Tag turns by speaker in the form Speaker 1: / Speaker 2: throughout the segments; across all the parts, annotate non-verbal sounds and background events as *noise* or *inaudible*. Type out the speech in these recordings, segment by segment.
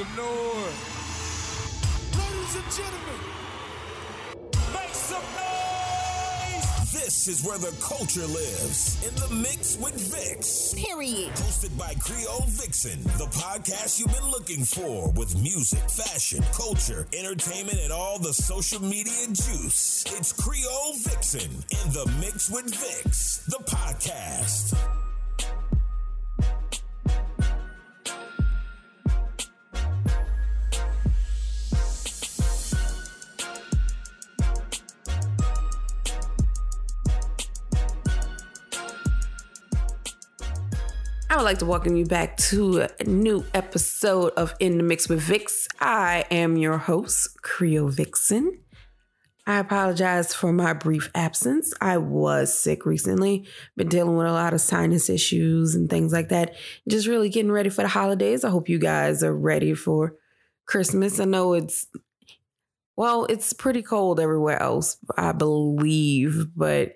Speaker 1: some noise. Ladies and gentlemen, make some noise.
Speaker 2: This is where the culture lives in the mix with Vix.
Speaker 3: Period.
Speaker 2: Hosted by Creole Vixen, the podcast you've been looking for with music, fashion, culture, entertainment, and all the social media juice. It's Creole Vixen in the mix with Vix, the podcast.
Speaker 4: I would like to welcome you back to a new episode of In the Mix with Vix. I am your host, Creole Vixen. I apologize for my brief absence. I was sick recently, been dealing with a lot of sinus issues and things like that. Just really getting ready for the holidays. I hope you guys are ready for Christmas. I know it's, well, it's pretty cold everywhere else, I believe, but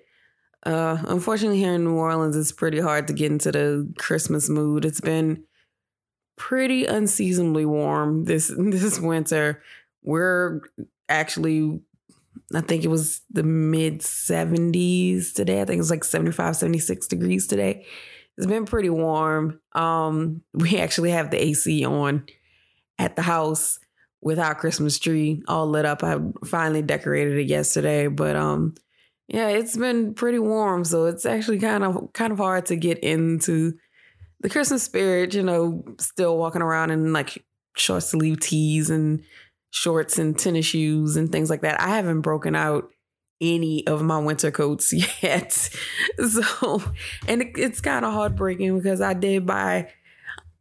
Speaker 4: uh, unfortunately, here in New Orleans, it's pretty hard to get into the Christmas mood. It's been pretty unseasonably warm this *laughs* this winter. We're actually, I think it was the mid 70s today. I think it was like 75, 76 degrees today. It's been pretty warm. Um, *laughs* we actually have the AC on at the house with our Christmas tree all lit up. I finally decorated it yesterday, but um yeah, it's been pretty warm, so it's actually kind of kind of hard to get into the Christmas spirit. You know, still walking around in like short sleeve tees and shorts and tennis shoes and things like that. I haven't broken out any of my winter coats *laughs* yet, so and it, it's kind of heartbreaking because I did buy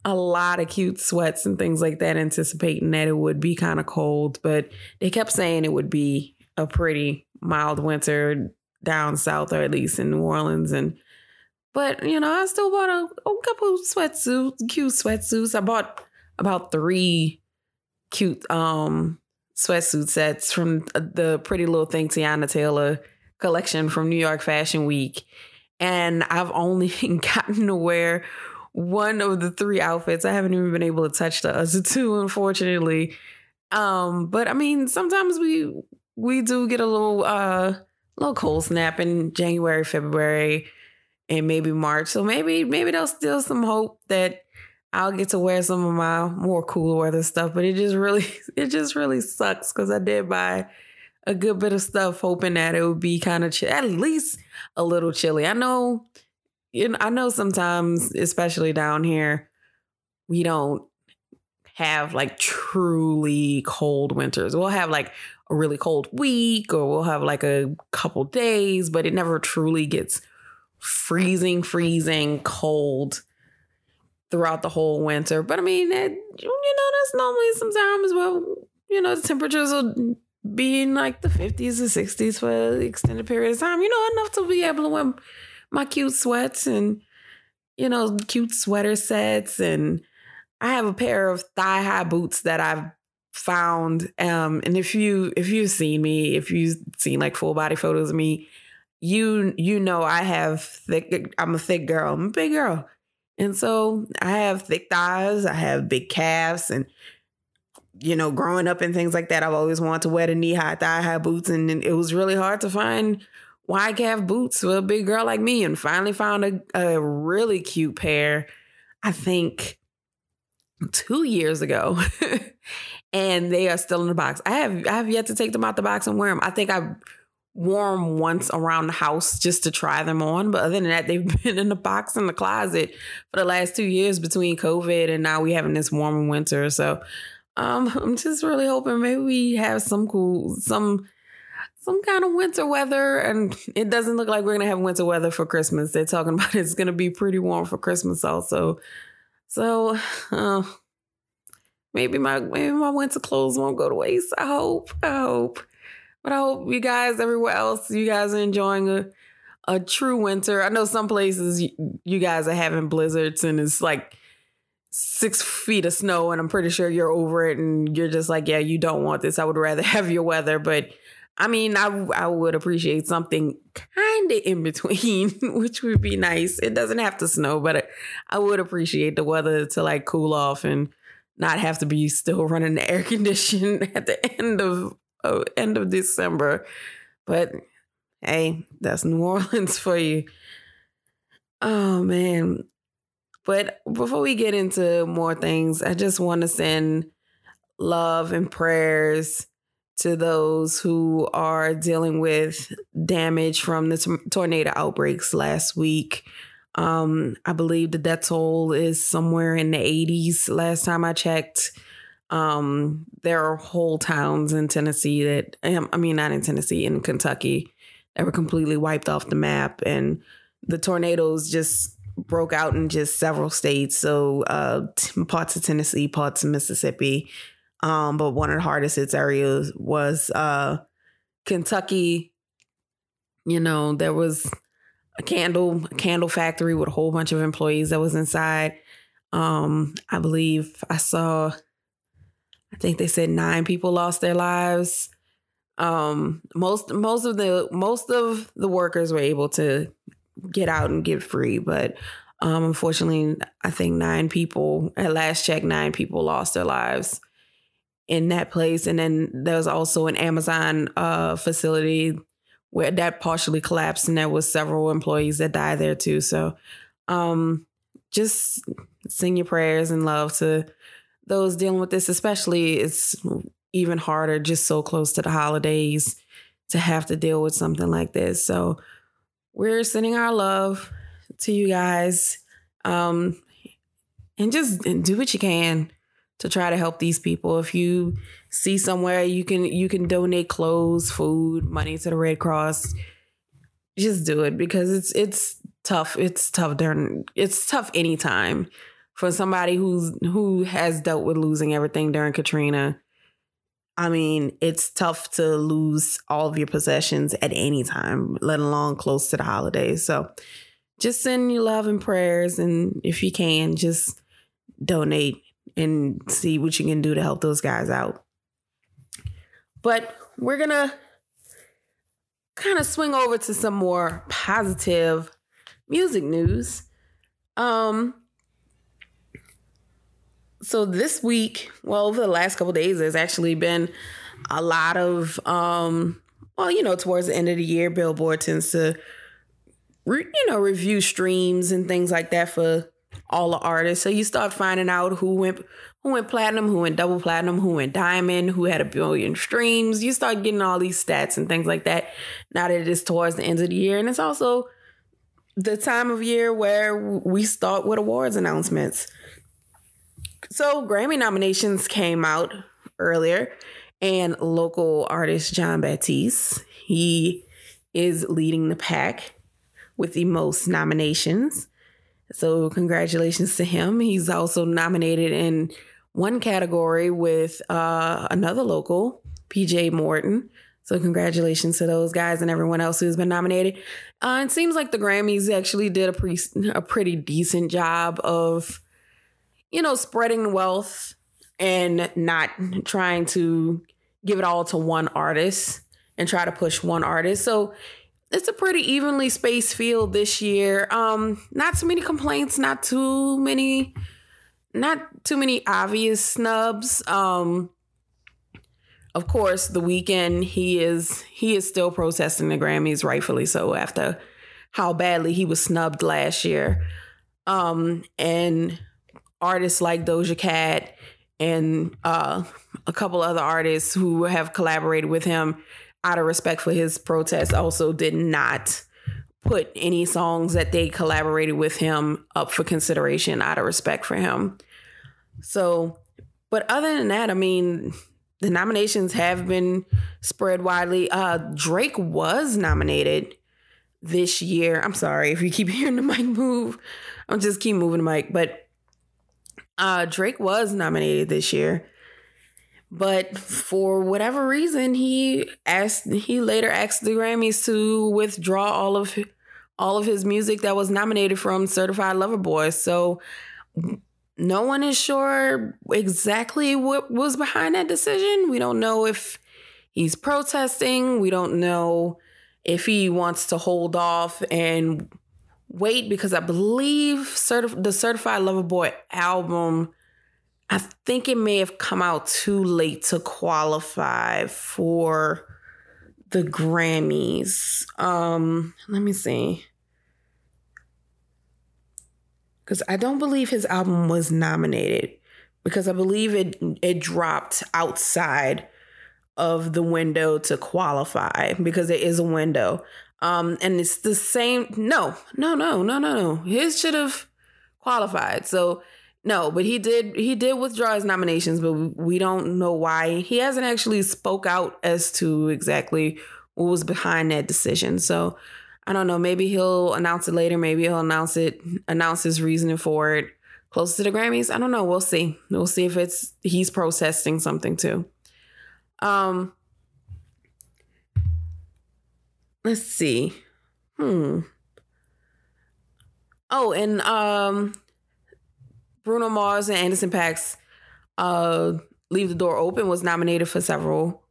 Speaker 4: a lot of cute sweats and things like that, anticipating that it would be kind of cold, but they kept saying it would be a pretty mild winter down south or at least in New Orleans. And but you know I still bought a, a couple sweatsuits cute sweatsuits. I bought about three cute um sweatsuit sets from the pretty little thing Teyana Taylor collection from New York Fashion Week. And I've only *laughs* gotten to wear one of the three outfits. I haven't even been able to touch the other *laughs* two unfortunately. Um but I mean sometimes we we do get a little uh little cold snap in January, February, and maybe March. So maybe maybe there's still some hope that I'll get to wear some of my more cooler weather stuff. But it just really *laughs* it just really sucks because I did buy a good bit of stuff hoping that it would be kind of at least a little chilly. I know you know I know sometimes, especially down here, we don't have like truly cold winters. We'll have like a really cold week or we'll have like a couple days, but it never truly gets freezing, freezing cold throughout the whole winter. But I mean, it, you know, that's normally sometimes well, you know, the temperatures will be in like the 50s or 60s for an extended period of time, you know, enough to be able to wear my cute sweats and, you know, cute sweater sets and I have a pair of thigh high boots that I've found. Um, and if you if you've seen me, if you've seen like full body photos of me, you you know I have thick. I'm a thick girl. I'm a big girl, and so I have thick thighs. I have big calves, and you know, growing up and things like that, I've always wanted to wear the knee high, thigh high boots, and, and it was really hard to find wide calf boots for a big girl like me. And finally found a, a really cute pair. I think two years ago *laughs* and they are still in the box. I have I have yet to take them out the box and wear them. I think I've worn them once around the house just to try them on, but other than that, they've *laughs* been in the box in the closet for the last two years between COVID and now we having this warm winter. So um, *laughs* I'm just really hoping maybe we have some cool some some kind of winter weather and it doesn't look like we're gonna have winter weather for Christmas. They're talking *laughs* about it's gonna be pretty warm for Christmas also. So *sighs* uh, maybe my maybe my winter clothes won't go to waste. I hope. I hope. But I hope you guys everywhere else, you guys are enjoying a a true winter. I know some places you, you guys are having blizzards and it's like six feet of snow, and I'm pretty sure you're over it and you're just like, yeah, you don't want this. I would rather *laughs* have your weather, but I mean, I I would appreciate something kind of in between, *laughs* which would be nice. It doesn't have to snow, but I would appreciate the weather to like cool off and not have to be still running the air *laughs* condition at the end of end of December. But hey, that's New *laughs* Orleans for you. Oh man. But before we get into more things, I just want to send love and prayers to those who are dealing with damage from the tornado outbreaks last week. Um, I believe the death toll is somewhere in the 80s last time I checked. Um, there are whole towns in Tennessee that, um, I mean, not in Tennessee, in Kentucky, that were completely wiped off the map. And the tornadoes just broke out in just several states. So, uh, parts of Tennessee, parts of Mississippi. Um, but one of the hardest hit areas was uh, Kentucky. You know, there was a candle a candle factory with a whole bunch of employees that was inside. Um, I believe I saw. I think they said nine people lost their lives. Um, most most of the most of the workers were able to get out and get free, but um, unfortunately, I think nine people at last check, nine people lost their lives in that place. And then there was also an Amazon uh, facility where that partially collapsed, and there was several employees that died there too. So, um, just sing your prayers and love to those dealing with this. Especially, it's even harder just so close to the holidays to have to deal with something like this. So, we're sending our love to you guys, um, and just do what you can to try to help these people. If you see somewhere you can you can donate clothes, food, money to the Red Cross, just do it because it's it's tough. It's tough during it's tough anytime for somebody who's who has dealt with losing everything during Katrina. I mean, it's tough to lose all of your possessions at any time, let alone close to the holidays. So just send your love and prayers and if you can, just donate and see what you can do to help those guys out. But we're going to kind of swing over to some more positive music news. Um so this week, well, over the last couple days, there's actually been a lot of um well, you know, towards the end of the year, Billboard tends to re, you know, review streams and things like that for all the artists. So you start finding out who went who went platinum, who went double platinum, who went diamond, who had a billion streams. You start getting all these stats and things like that. Now that it is towards the end of the year, and it's also the time of year where we start with awards announcements. So Grammy nominations came out earlier, and local artist Jon Batiste he is leading the pack with the most nominations. So, congratulations to him. He's also nominated in one category with uh, another local, PJ Morton. So, congratulations to those guys and everyone else who's been nominated. Uh, it seems like the Grammys actually did a, pre- a pretty decent job of, you know, spreading wealth and not trying to give it all to one artist and try to push one artist. So, it's a pretty evenly spaced field this year. Um, not too many complaints, not too many, not too many obvious snubs. Um, of course, the Weeknd he is he is still protesting the Grammys, rightfully so, after how badly he was snubbed last year. Um, and artists like Doja Cat and uh, a couple other artists who have collaborated with him out of respect for his protest, also did not put any songs that they collaborated with him up for consideration out of respect for him. So, but other than that, I mean, the nominations have been spread widely. Uh, Drake was nominated this year. I'm sorry if you keep *laughs* hearing the mic move. I'm just keep moving the mic, but uh, Drake was nominated this year but for whatever reason, he asked. He later asked the Grammys to withdraw all of all of his music that was nominated from Certified Lover Boy. So no one is sure exactly what was behind that decision. We don't know if he's protesting. We don't know if he wants to hold off and wait because I believe certif- the Certified Lover Boy album I think it may have come out too late to qualify for the Grammys. Um, let me see. Cuz I don't believe his album was nominated because I believe it it dropped outside of the window to qualify because it is a window. Um, and it's the same. No, no, no, no, no, no. His should have qualified. So no, but he did. He did withdraw his nominations, but we don't know why. He hasn't actually spoke out as to exactly what was behind that decision. So I don't know. Maybe he'll announce it later. Maybe he'll announce it, announce his reasoning for it close to the Grammys. I don't know. We'll see. We'll see if it's he's protesting something too. Um, let's see. Hmm. Oh, and um, Bruno Mars and Anderson .Paak's uh, "Leave the Door Open" was nominated for several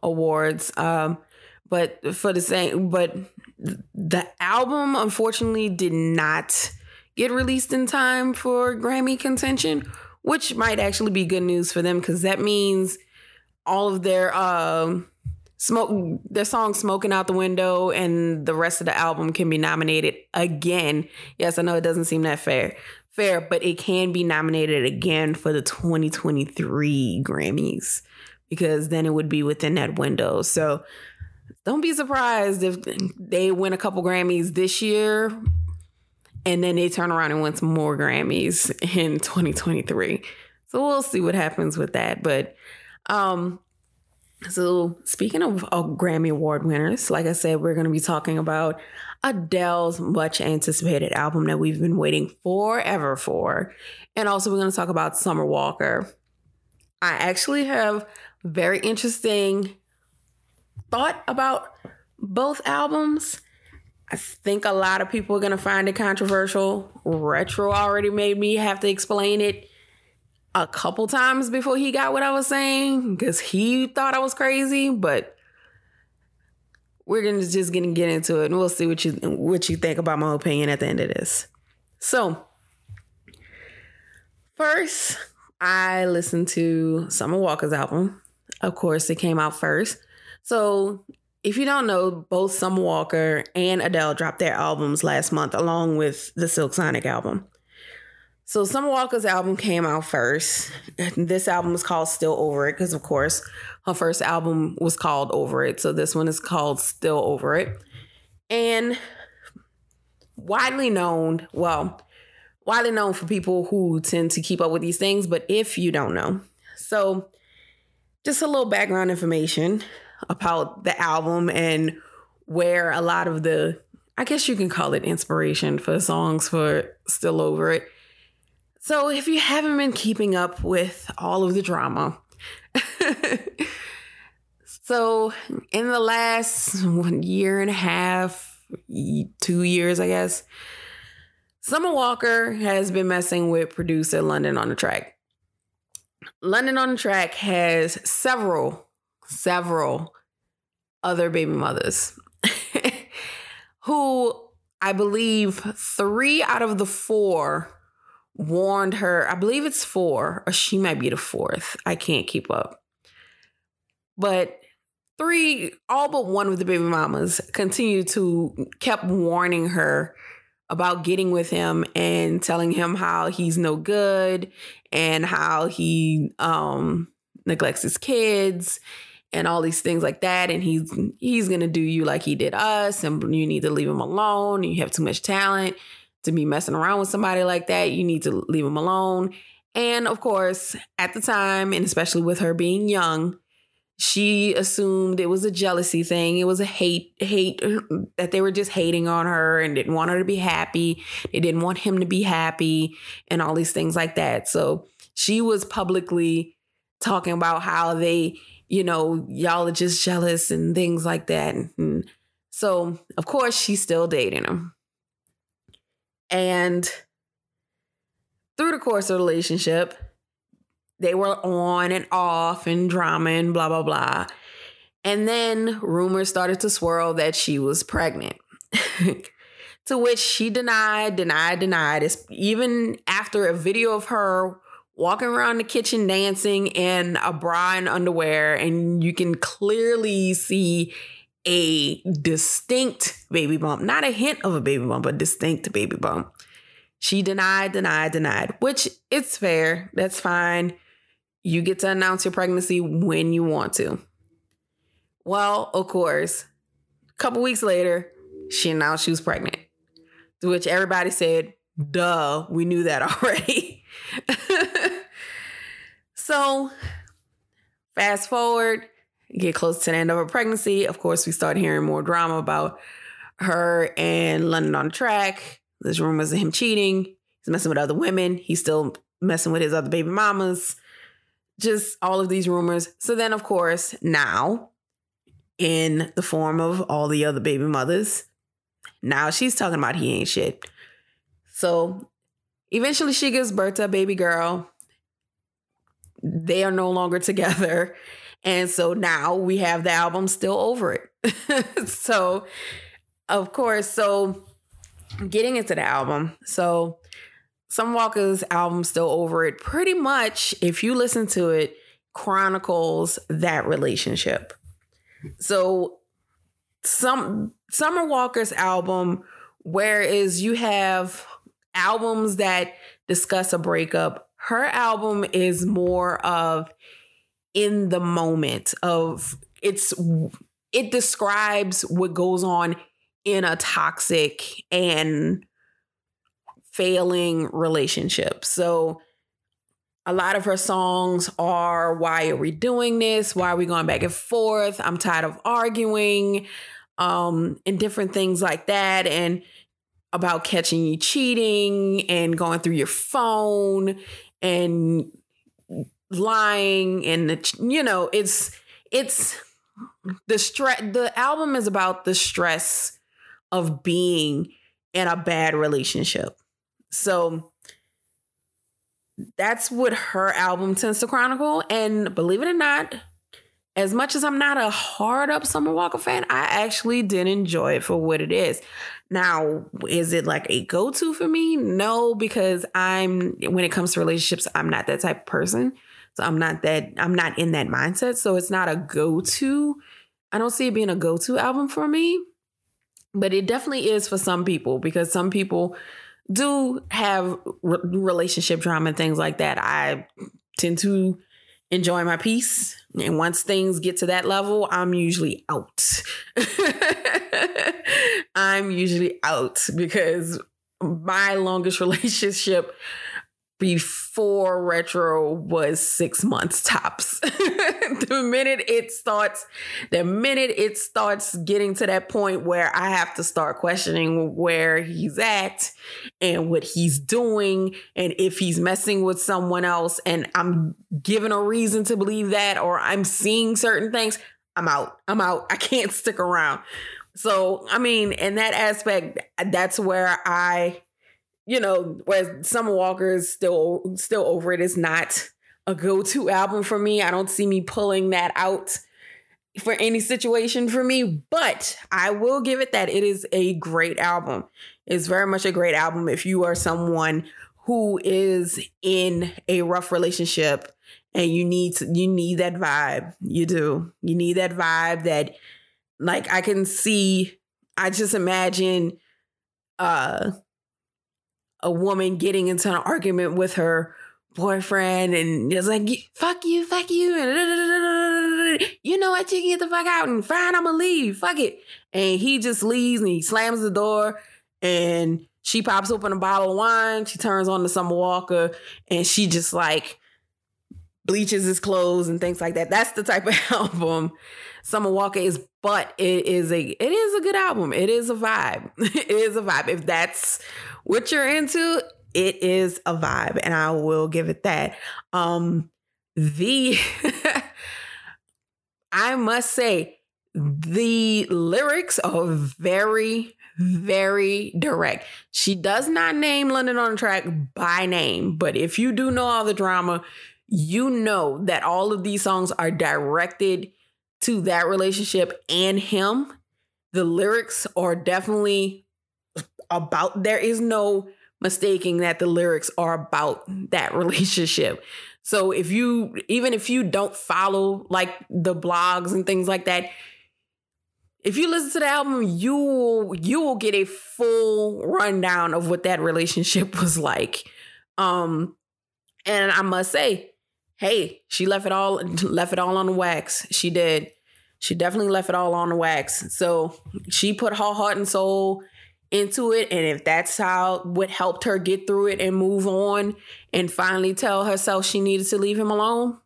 Speaker 4: awards. Um, but for the same, but the album unfortunately did not get released in time for Grammy contention, which might actually be good news for them because that means all of their um smoke their song smoking out the window and the rest of the album can be nominated again. Yes i know it doesn't seem that fair fair but it can be nominated again for the 2023 grammys because then it would be within that window. So don't be surprised if they win a couple grammys this year and then they turn around and win some more grammys in 2023 so we'll see what happens with that but um, so speaking of, of Grammy Award winners, like I said, we're going to be talking about Adele's much anticipated album that we've been waiting forever for. And also we're going to talk about Summer Walker. I actually have very interesting thought about both albums. I think a lot of people are going to find it controversial. Retro already made me have to explain it a couple times before he got what I was saying because he thought I was crazy, but we're gonna just gonna get into it and we'll see what you what you think about my opinion at the end of this. So first, I listened to Summer Walker's album. Of course, it came out first. So if you don't know, both Summer Walker and Adele dropped their albums last month along with the Silk Sonic album. So Summer Walker's album came out first. This album is called Still Over It because, of course, her first album was called Over It. So this one is called Still Over It. And widely known, well, widely known for people who tend to keep up with these things, but if you don't know. So just a little background information about the album and where a lot of the, I guess you can call it inspiration for songs for Still Over It so, if you haven't been keeping up with all of the drama, *laughs* so in the last one year and a half, two years, I guess, Summer Walker has been messing with producer London on the track. London on the track has several, several other baby mothers *laughs* who I believe three out of the four warned her, I believe it's four, or she might be the fourth. I can't keep up. But three, all but one of the baby mamas continued to kept warning her about getting with him and telling him how he's no good and how he um neglects his kids and all these things like that and he's he's to do you like he did us and you need to leave him alone you have too much talent to be messing around with somebody like that. You need to leave him alone. And of course, at the time, and especially with her being young, she assumed it was a jealousy thing. It was a hate, hate that they were just hating on her and didn't want her to be happy. They didn't want him to be happy and all these things like that. So she was publicly talking about how they, you know, y'all are just jealous and things like that. And so, of course, she's still dating him. And through the course of the relationship, they were on and off and drama and blah, blah, blah. And then rumors started to swirl that she was pregnant. *laughs* to which she denied, denied, denied. It's even after a video of her walking around the kitchen dancing in a bra and underwear, and you can clearly see a distinct baby bump, not a hint of a baby bump, but distinct baby bump. She denied, denied, denied, which it's fair. That's fine. You get to announce your pregnancy when you want to. Well, of course, a couple weeks later, she announced she was pregnant, to which everybody said, duh, we knew that *laughs* already. *laughs* so, fast forward, get close to the end of her pregnancy. Of course, we start hearing more drama about her and London on the track. There's rumors of him cheating. He's messing with other women. He's still messing with his other baby mamas. Just all of these rumors. So then, of course, now in the form of all the other baby mothers, now she's talking about he ain't shit. So eventually she gives birth to a baby girl. They are no longer together. And so now we have the album still over it. *laughs* so, of course, so getting into the album. So, Summer Walker's album still over it. Pretty much, if you listen to it, chronicles that relationship. So, some Summer Walker's album, whereas you have albums that discuss a breakup, her album is more of in the moment of it's it describes what goes on in a toxic and failing relationship. So a lot of her songs are why are we doing this? Why are we going back and forth? I'm tired of arguing um and different things like that and about catching you cheating and going through your phone and lying and the, you know it's it's the stress the album is about the stress of being in a bad relationship so that's what her album tends to chronicle and believe it or not as much as I'm not a hard up Summer Walker fan, I actually did enjoy it for what it is. Now, is it like a go to for me? No, because I'm, when it comes to relationships, I'm not that type of person. So I'm not that I'm not in that mindset. So it's not a go-to. I don't see it being a go-to album for me. But it definitely is for some people because some people do have re- relationship drama and things like that. I tend to enjoy my peace. And once things get to that level, I'm usually out. *laughs* I'm usually out because my longest relationship before retro was six months tops. *laughs* the minute it starts, the minute it starts getting to that point where I have to start questioning where he's at and what he's doing and if he's messing with someone else and I'm given a reason to believe that or I'm seeing certain things, I'm out. I'm out. I can't stick around. So, I mean, in that aspect, that's where I you know, where Summer Walker is still still over it is not a go-to album for me. I don't see me pulling that out for any situation for me, but I will give it that it is a great album. It's very much a great album if you are someone who is in a rough relationship and you need to, you need that vibe. You do. You need that vibe that like I can see I just imagine uh a woman getting into an argument with her boyfriend and it's like fuck you fuck you and you know what you can get the fuck out and fine i'm gonna leave fuck it and he just leaves and he slams the door and she pops open a bottle of wine she turns on the summer walker and she just like bleaches his clothes and things like that that's the type of *laughs* album summer walker is but it is a it is a good album it is a vibe *laughs* it is a vibe if that's what you're into, it is a vibe, and I will give it that. Um, the *laughs* I must say, the lyrics are very, very direct. She does not name London on the track by name, but if you do know all the drama, you know that all of these songs are directed to that relationship and him. The lyrics are definitely about there is no mistaking that the lyrics are about that *laughs* relationship. So if you even if you don't follow like the blogs and things like that, if you listen to the album, you will you will get a full rundown of what that relationship *laughs* was like. Um and I must say, hey, she left it all *laughs* left it all on the wax. She did. She definitely left it all on the wax. So she put her heart and soul into it. And if that's how what helped her get through it and move on and finally tell herself she needed to leave him alone,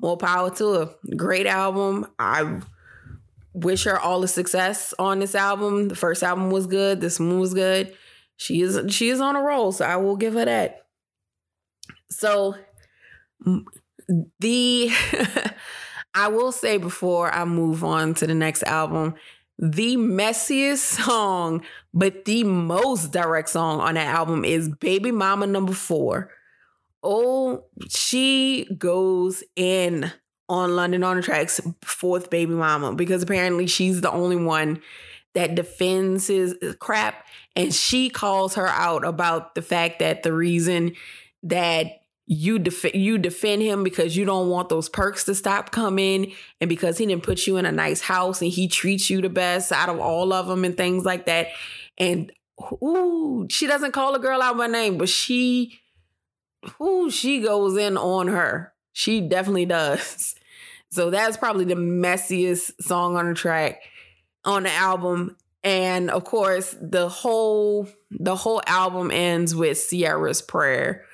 Speaker 4: more power to her. Great album. I wish her all the success on this album. The first album was good. This one was good. She is she is on a roll, so I will give her that. So the *laughs* I will say before I move on to the next album, the messiest song, but the most direct song on that album is Baby Mama number four. Oh, she goes in on London on the Track's fourth Baby Mama because apparently she's the only one that defends his crap. And she calls her out about the fact that the reason that you def- you defend him because you don't want those perks to stop coming and because he didn't put you in a nice house and he treats you the best out of all of them and things like that. And ooh she doesn't call a girl out by name but she ooh she goes in on her. She definitely does. *laughs* So that's probably the messiest song on the track on the album. And of course the whole the whole album ends with Ciara's prayer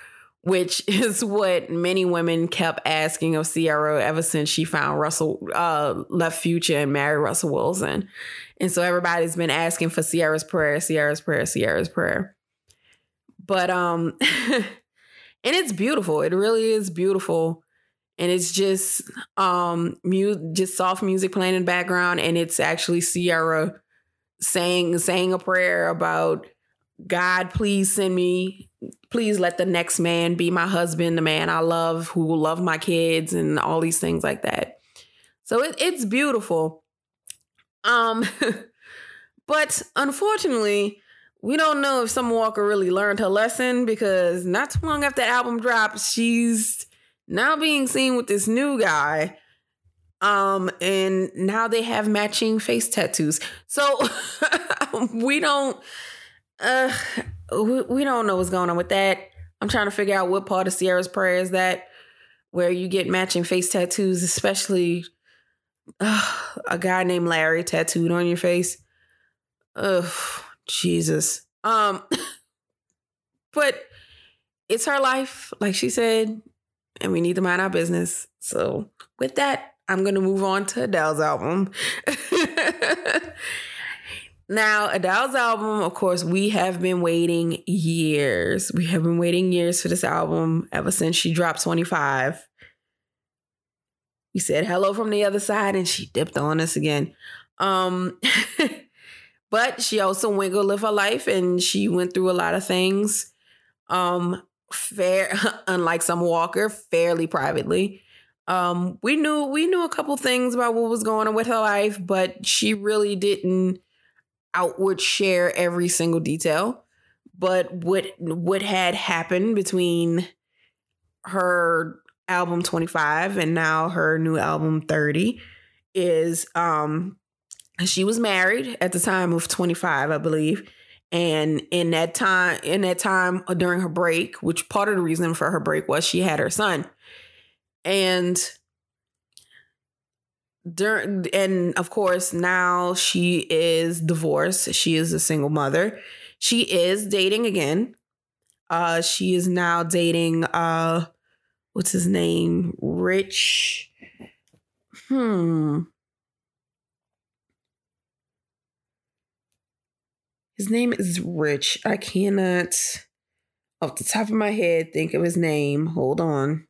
Speaker 4: which *laughs* is what many women kept asking of Ciara ever since she found Russell uh, left Future and married Russell Wilson. And so everybody's been asking for Ciara's prayer, Ciara's prayer, Ciara's prayer. But um *laughs* and it's beautiful. It really is beautiful. And it's just um mu- just soft music playing in the background and it's actually Ciara saying saying a prayer about God, please send me, please let the next man be my husband, the man I love, who will love my kids, and all these things like that. So it, it's beautiful. Um, *laughs* but unfortunately, we don't know if Summer Walker really learned her lesson because not too long after the album drops, she's now being seen with this new guy. Um, and now they have matching face tattoos. So *laughs* we don't uh, we, we don't know what's going on with that. I'm trying to figure out what part of Ciara's prayer is that where you get matching face tattoos, especially uh, a guy named Larry tattooed on your face. Ugh, Jesus. Um, *laughs* but it's her life, like she said, and we need to mind our business. So with that, I'm gonna move on to Adele's album. *laughs* Now, Adele's album, of course, we have been waiting years. We have been waiting years for this album ever since she dropped 25. We said hello from the other side and she dipped on us again. Um, *laughs* but she also went go live her life and she went through a lot of things. Um, fair, *laughs* unlike some Walker, fairly privately. Um, we knew we knew a couple things about what was going on with her life, but she really didn't outward share every single detail. But what what had happened between her album 25 and now her new album 30 is um she was married at the time of 25 i believe and in that time in that time during her break which part of the reason for her break was she had her son and during and of course now she is divorced. She is a single mother. She is dating again. Uh she is now dating uh what's his name? Rich? Hmm. His name is rich. I cannot off the top of my head think of his name. Hold on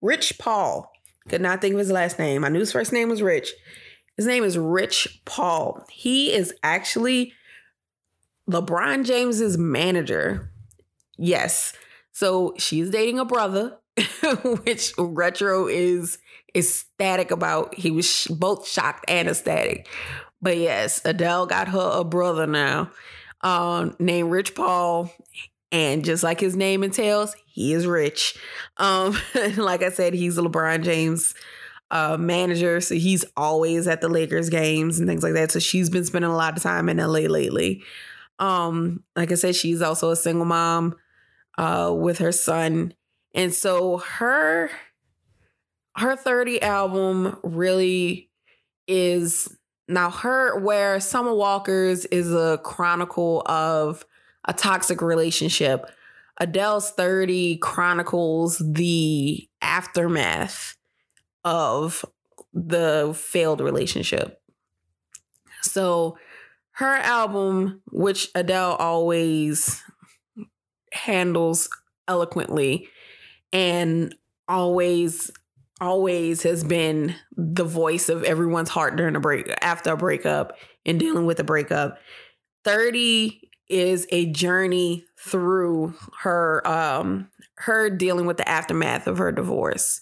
Speaker 4: Rich Paul. Could not think of his last name. I knew his first name was Rich. His name is Rich Paul. He is actually LeBron James's manager. Yes. So she's dating a brother *laughs* which retro is ecstatic about. He was sh- both shocked and ecstatic. But yes, Adele got her a brother now, um, named Rich Paul. And just like his name entails, he is rich. Um, *laughs* like I said, he's LeBron James uh, manager, so he's always at the Lakers games and things like that. So she's been spending a lot of time in LA lately. Um, like I said, she's also a single mom uh, with her son, and so her her 30 album really is now her where Summer Walker's is a chronicle of a toxic relationship. Adele's 30 chronicles the aftermath of the failed relationship. So her album, which Adele always handles eloquently and always always has been the voice of everyone's heart during a break after a breakup and dealing with a breakup. 30 is a journey through her um her dealing with the aftermath of her divorce.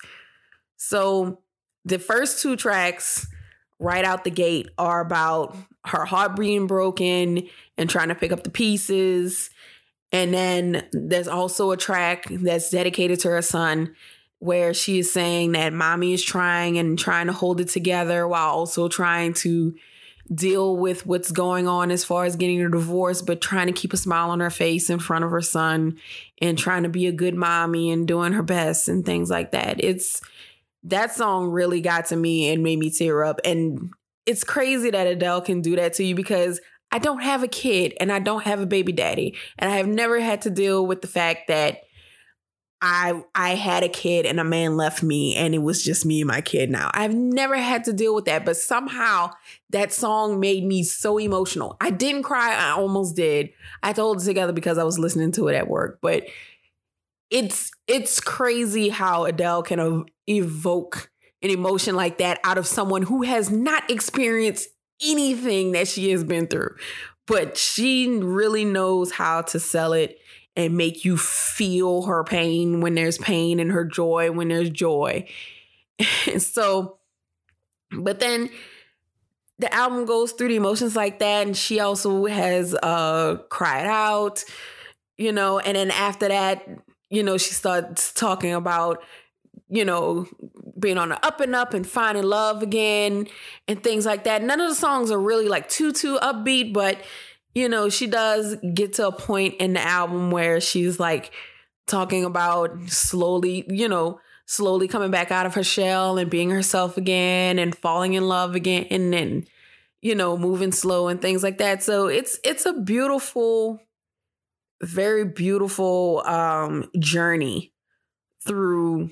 Speaker 4: So the first two tracks right out the gate are about her heart being broken and trying to pick up the pieces. And then there's also a track that's dedicated to her son where she is saying that mommy is trying and trying to hold it together while also trying to deal with what's going on as far as getting a divorce, but trying to keep a smile on her face in front of her son and trying to be a good mommy and doing her best and things like that. It's that song really got to me and made me tear up. And it's crazy that Adele can do that to you because I don't have a kid and I don't have a baby daddy. And I have never had to deal with the fact that I I had a kid and a man left me and it was just me and my kid now. I've never had to deal with that, but somehow that song made me so emotional. I didn't cry, I almost did. I told it together because I was listening to it at work, but it's it's crazy how Adele can evoke an emotion like that out of someone who has not experienced anything that she has been through. But she really knows how to sell it and make you feel her pain when there's pain and her joy when there's joy. *laughs* so, but then the album goes through the emotions like that, and she also has uh cried out, you know, and then after that, you know, she starts talking about, you know, being on the up and up and finding love again and things like that. None of the songs are really like too too upbeat, but you know, she does get to a point in the album where she's like talking about slowly, you know, slowly coming back out of her shell and being herself again and falling in love again and then you know moving slow and things like that. So it's it's a beautiful very beautiful um journey through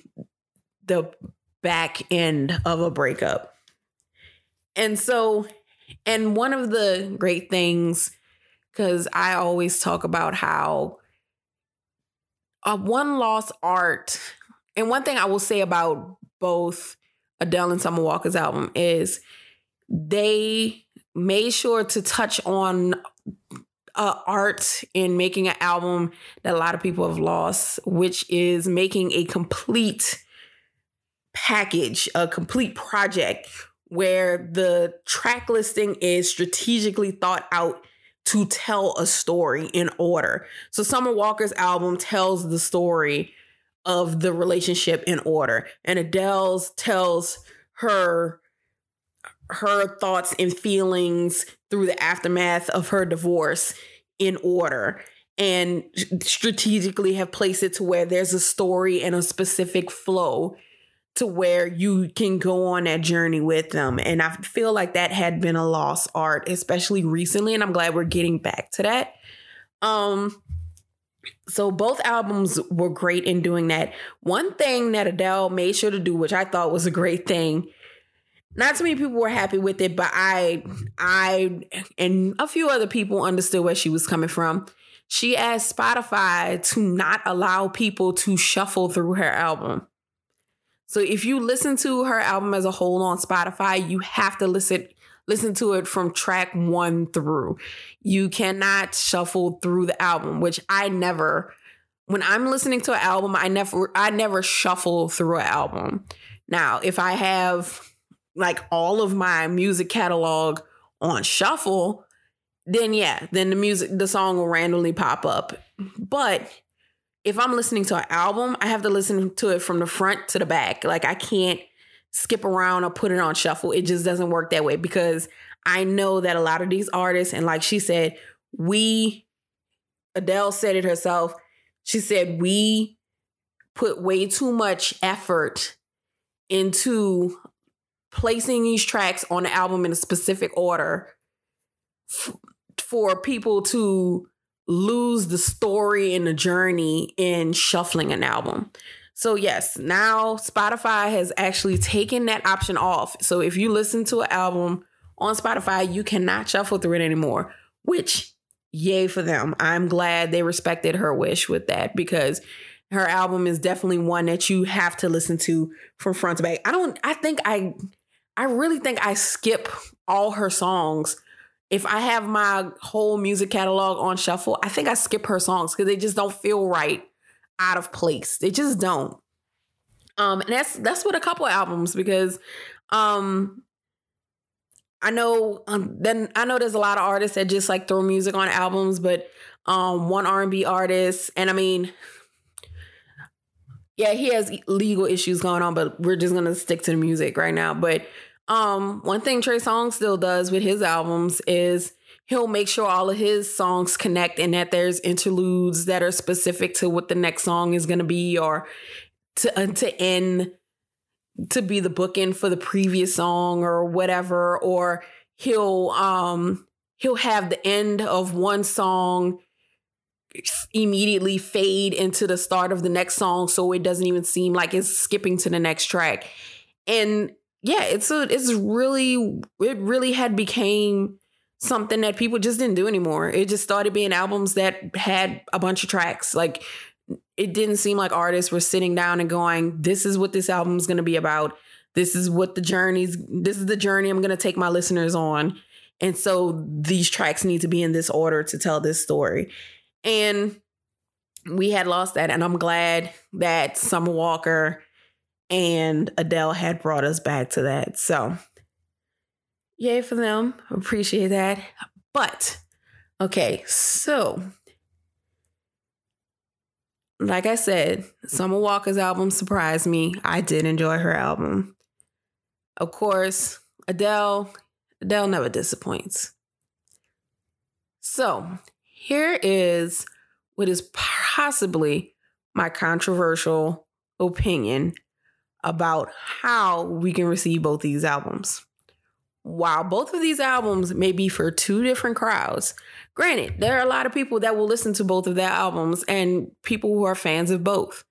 Speaker 4: the back end of a breakup. And so and one of the great things because I always talk about how a one lost art, and one thing I will say about both Adele and Summer Walker's album is they made sure to touch on uh, art in making an album that a lot of people have lost, which is making a complete package, a complete project where the track listing is strategically thought out to tell a story in order. So Summer Walker's album tells the story of the relationship in order, and Adele's tells her her thoughts and feelings through the aftermath of her divorce in order and strategically have placed it to where there's a story and a specific flow to where you can go on that journey with them. And I feel like that had been a lost art, especially recently. And I'm glad we're getting back to that. Um, so both albums were great in doing that. One thing that Adele made sure to do, which I thought was a great thing, not too many people were happy with it, but I, I, and a few other people understood where she was coming from. She asked Spotify to not allow people to shuffle through her album. So if you listen to her album as a whole on Spotify, you have to listen listen to it from track 1 through. You cannot shuffle through the album, which I never when I'm listening to an album, I never I never shuffle through an album. Now, if I have like all of my music catalog on shuffle, then yeah, then the music the song will randomly pop up. But if I'm listening to an album, I have to listen to it from the front to the back. Like I can't skip around or put it on shuffle. It just doesn't work that way because I know that a lot of these artists, and like she said, we, Adele said it herself, she said, we put way too much effort into placing these tracks on the album in a specific order f- for people to lose the story and the journey in shuffling an album. So, yes, now Spotify has actually taken that option off. So, if you listen to an album on Spotify, you cannot shuffle through it anymore, which yay for them. I'm glad they respected her wish with that because her album is definitely one that you have to listen to from front to back. I don't I think I I really think I skip all her songs. If I have my whole music catalog on shuffle, I think I skip her songs because they just don't feel right out of place. They just don't. Um, and that's that's with a couple albums because um I know um, then I know there's a lot of artists that just like throw music on albums, but um one R&B artist and I mean yeah, he has legal issues going on, but we're just going to stick to the music right now. But um one thing Trey Songz still does with his albums is he'll make sure all of his songs connect and that there's interludes that are specific to what the next song is going to be or to uh, to end to be the bookend for the previous song or whatever. Or he'll um he'll have the end of one song immediately fade into the start of the next song so it doesn't even seem like it's skipping to the next track. And yeah it's a it's really it really had became something that people just didn't do anymore it just started being albums that had a bunch of tracks like it didn't seem like artists were sitting down and going, this is what this album is going to be about. This is what the journey's, this is the journey I'm going to take my listeners on. And so these tracks need to be in this order to tell this story. And we had lost that. And I'm glad that Summer Walker and Adele had brought us back to that. So, yay for them. Appreciate that. But, okay, so like I said, Summer Walker's album surprised me. I did enjoy her album. Of course, Adele, Adele never disappoints. So, here is what is possibly my controversial opinion about how we can receive both these albums. While both of these albums may be for two different crowds, Granted, there are a lot of people that will listen to both of their albums and people who are fans of both.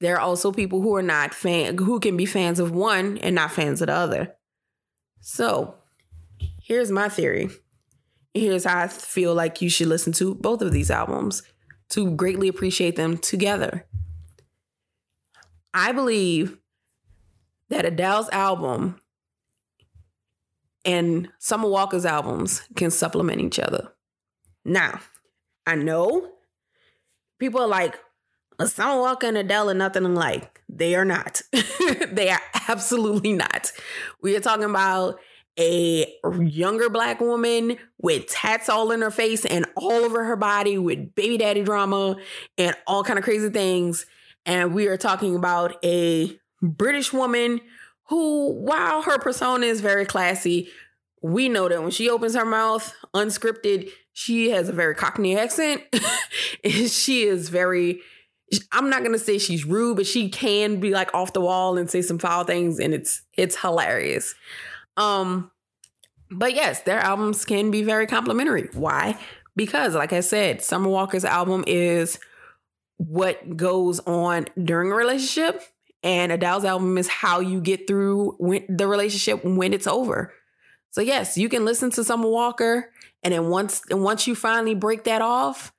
Speaker 4: There are also people who are not fan who can be fans of one and not fans of the other. So, here's my theory. Here's how I feel like you should listen to both of these albums to greatly appreciate them together. I believe that Adele's album and Summer Walker's albums can supplement each other. Now, I know people are like, Summer Walker and Adele are nothing alike. They are not. *laughs* they are absolutely not. We are talking about a younger black woman with tats all in her face and all over her body with baby daddy drama and all kind of crazy things. And we are talking about a British woman who, while her persona is very classy, we know that when she opens her mouth unscripted, she has a very Cockney accent. *laughs* And she is very, I'm not gonna say she's rude, but she can be like off the wall and say some foul things, and it's it's hilarious. Um, but yes, their albums can be very complimentary. Why? Because, like I said, Summer Walker's album is what goes on during a relationship and Adele's album is how you get through when, the relationship when it's over. So yes, you can listen to Summer Walker, and then once and once you finally break that off,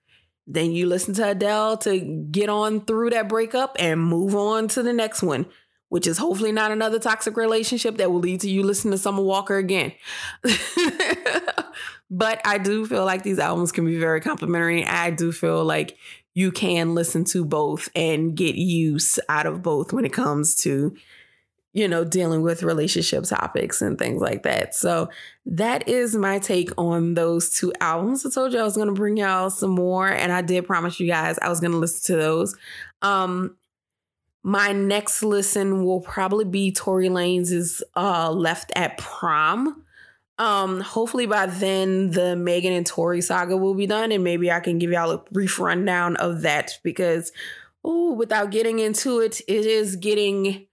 Speaker 4: then you listen to Adele to get on through that breakup and move on to the next one, which is hopefully not another toxic relationship that will lead to you listening to Summer Walker again. *laughs* but I do feel like these albums can be very complimentary. I do feel like you can listen to both and get use out of both when it comes to you know dealing with relationship topics and things like that. So that is my take on those two albums. I told you i was going to bring y'all some more and i did promise you guys i was going to listen to those. Um my next listen will probably be Tory Lanez's uh left at prom um, hopefully by then the Megan and Tory saga will be done, and maybe I can give y'all a brief rundown of that because, oh, without getting into it, it is getting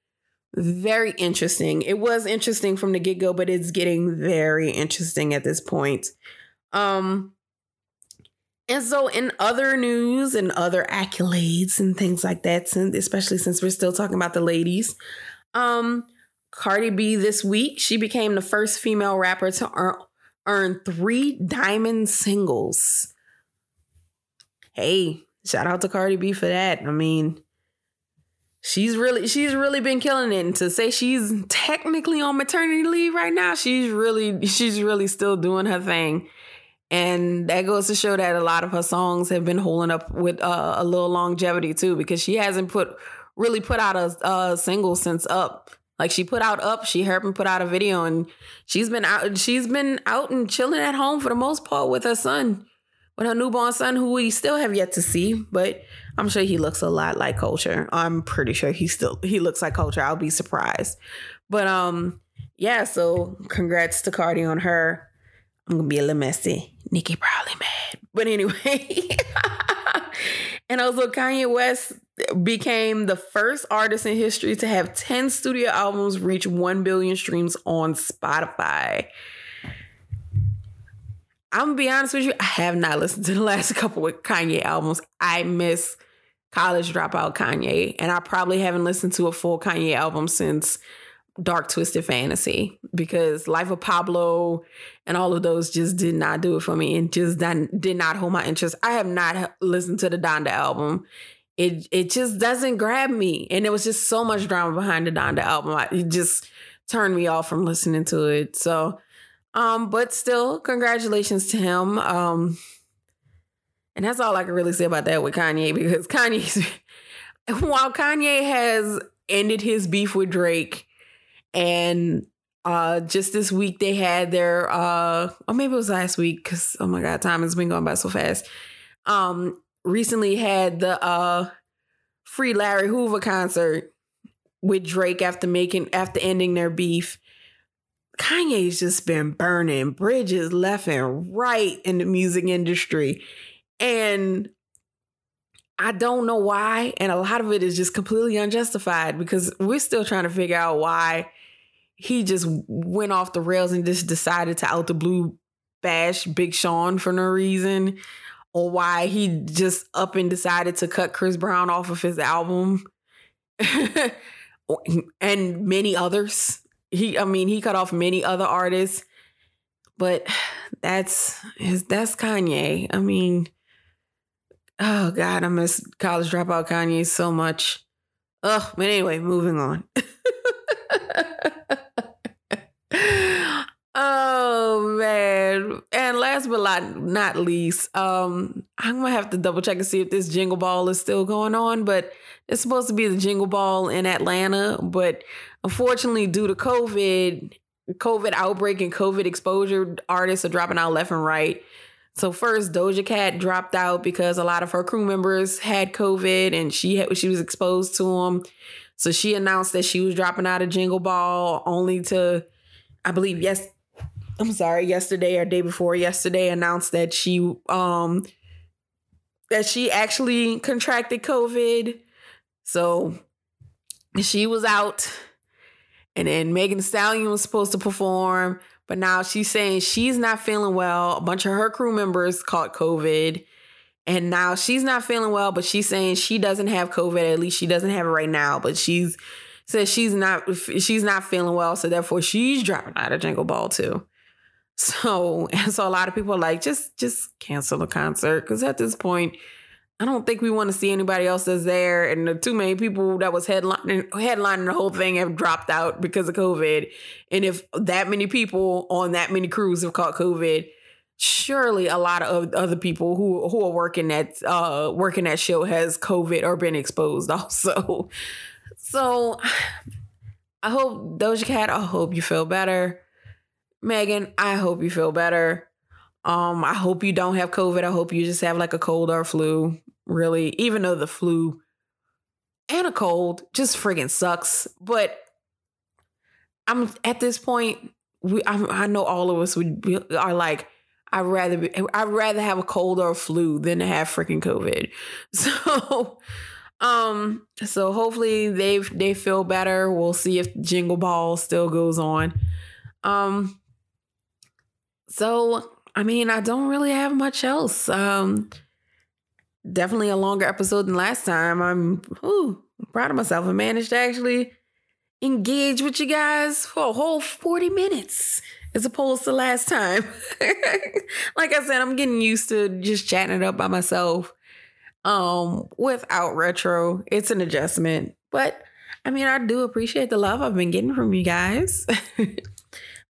Speaker 4: very interesting. It was interesting from the get go, but it's getting very interesting at this point. Um, and so, in other news and other accolades and things like that, especially since we're still talking about the ladies, um, Cardi B this week, she became the first female rapper to earn, earn three diamond singles. Hey, shout out to Cardi B for that. I mean, she's really she's really been killing it. And to say she's technically on maternity leave right now, she's really she's really still doing her thing. And that goes to show that a lot of her songs have been holding up with uh, a little longevity too, because she hasn't put really put out a, a single since Up. Like she put out up, she helped me put out a video, and she's been out. She's been out and chilling at home for the most part with her son, with her newborn son, who we still have yet to see. But I'm sure he looks a lot like Kulture. I'm pretty sure he still he looks like Kulture. I'll be surprised. But um, yeah. So congrats to Cardi on her. I'm gonna be a little messy. Nicki probably mad, but anyway. *laughs* and also Kanye West became the first artist in history to have 10 studio albums reach 1 billion streams on Spotify. I'm gonna be honest with you, I have not listened to the last *laughs* couple of Kanye albums. I miss College Dropout Kanye, and I probably haven't listened to a full Kanye album since Dark Twisted Fantasy because Life of Pablo and all of those just did not do it for me and just did not hold my interest. I have not listened to the Donda album it it just doesn't grab me. And there was just so much drama behind the Donda album. It just turned me off from listening to it. So, um, but still, congratulations to him. Um, and that's all I can really say about that with Kanye because *laughs* Kanye's while Kanye has ended his beef with Drake and uh just this week they had their uh or maybe it was last week because oh my god time has been going by so fast um recently had the uh free Larry Hoover concert with Drake after making after ending their beef. Kanye's just been burning bridges left and right in the music industry. And I don't know why. And a lot of it is just completely unjustified because we're still trying to figure out why he just went off the rails and just decided to out the blue bash Big Sean for no reason or why he just up and decided to cut Chris Brown off of his album *laughs* and many others. He I mean he cut off many other artists, but that's that's Kanye. I mean, oh God, I miss college dropout Kanye so much. Ugh, but anyway, moving on. *laughs* Oh man. And last but not least, um, I'm gonna have to double check and see if this jingle ball is still going on, but it's supposed to be the jingle ball in Atlanta. But unfortunately, due to COVID, COVID outbreak and COVID exposure, artists are dropping out left and right. So first, Doja Cat dropped out because a lot of her crew members had COVID and she had, she was exposed to them. So she announced that she was dropping out of Jingle Ball, only to, I believe, yes, I'm sorry, yesterday or day before yesterday announced that she um that she actually contracted COVID. So she was out. And then Megan Thee Stallion was supposed to perform, but now she's saying she's not feeling well. A bunch of her crew members caught COVID. And now she's not feeling well, but she's saying she doesn't have COVID. At least she doesn't have it right now. But she's says she's not she's not feeling well, so therefore she's dropping out of Jingle Ball too. So, so a lot of people are like, just just cancel the concert because at this point, I don't think we want to see anybody else that's there. And the too many people that was headlining headlining the whole thing have dropped out because of COVID. And if that many people on that many crews have caught COVID, surely a lot of other people who who are working at uh working that show has COVID or been exposed *laughs* also. So *sighs* I hope Doja Cat, I hope you feel better. Megan, I hope you feel better. Um, I hope you don't have COVID. I hope you just have like a cold or flu. Really, even though the flu and a cold just friggin' sucks. But I'm at this point, we I'm, i know all of us would be, are like, I'd rather be, I'd rather have a cold or a flu than to have freaking COVID. *laughs* So, um, so hopefully they they feel better. We'll see if Jingle Ball still goes on. Um, so I mean, I don't really have much else. Um, definitely a longer episode than last time. I'm ooh, proud of myself. I managed to actually engage with you guys for a whole 40 minutes as opposed to last time. *laughs* like I said, I'm getting used to just chatting it up by myself um without retro. It's an adjustment. But I mean, I do appreciate the love I've been getting from you guys. *laughs*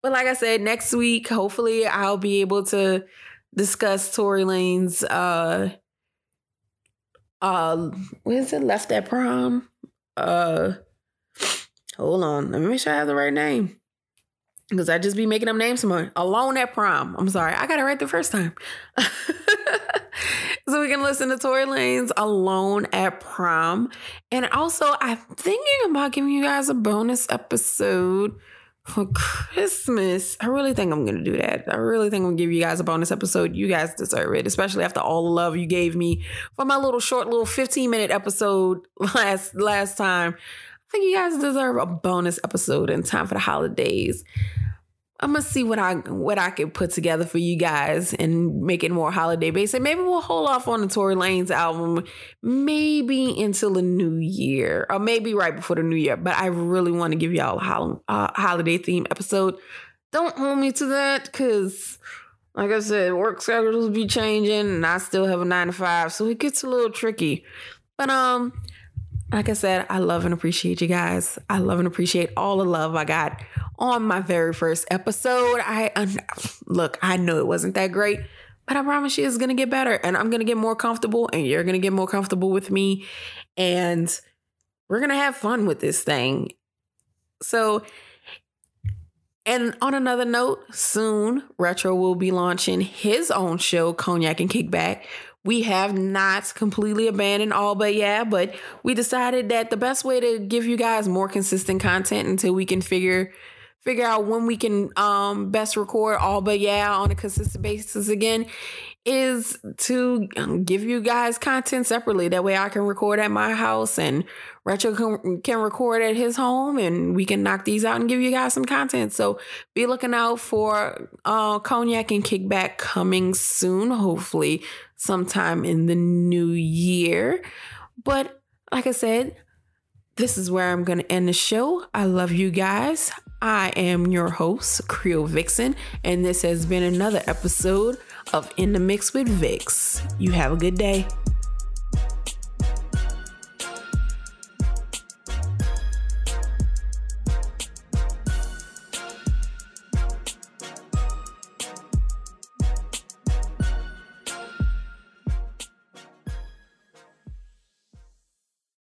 Speaker 4: but like I said, next week, hopefully I'll be able to discuss Tory Lanez uh uh what is it left at prom? Uh hold on, let me make sure I have the right name. Because I just be making up names more. Alone at prom. I'm sorry. I got it right the first time. *laughs* so we can listen to Tory Lanez Alone at Prom. And also, I'm thinking about giving you guys a bonus episode *laughs* for Christmas. I really think I'm gonna do that. I really think I'm gonna give you guys a bonus episode. You guys deserve it, especially after all the love you gave me for my little short little 15 minute episode *laughs* last last time. I think you guys deserve a bonus episode in time for the holidays. I'm gonna see what I what I can put together for you guys and make it more holiday based. And maybe we'll hold off on the Tory Lanez album, maybe until the new year, or maybe right before the new year. But I really want to give y'all a hol- uh, holiday theme episode. Don't hold me to that, because like I said, work schedules be changing, and I still have a nine to five, so it gets a little tricky. But um, like I said, I love and appreciate you guys. I love and appreciate all the love I got on my very first episode. I look, I know it wasn't that great, but I promise you it's going to get better and I'm going to get more comfortable and you're going to get more comfortable with me and we're going to have fun with this thing. So and on another note, soon Retro will be launching his own show, Cognac and Kickback, we have not completely abandoned all but yeah, but we decided that the best way to give you guys more consistent content until we can figure figure out when we can um best record all but yeah on a consistent basis again is to um, give you guys content separately. That way I can record at my house and Retro can, can record at his home and we can knock these out and give you guys some content. So be looking out for uh, Cognac and Kickback coming soon, hopefully sometime in the new year. But like I said, this is where I'm going to end the show. I love you guys. I am your host, Creole Vixen, and this has been another episode of In the Mix with Vix. You have a good day.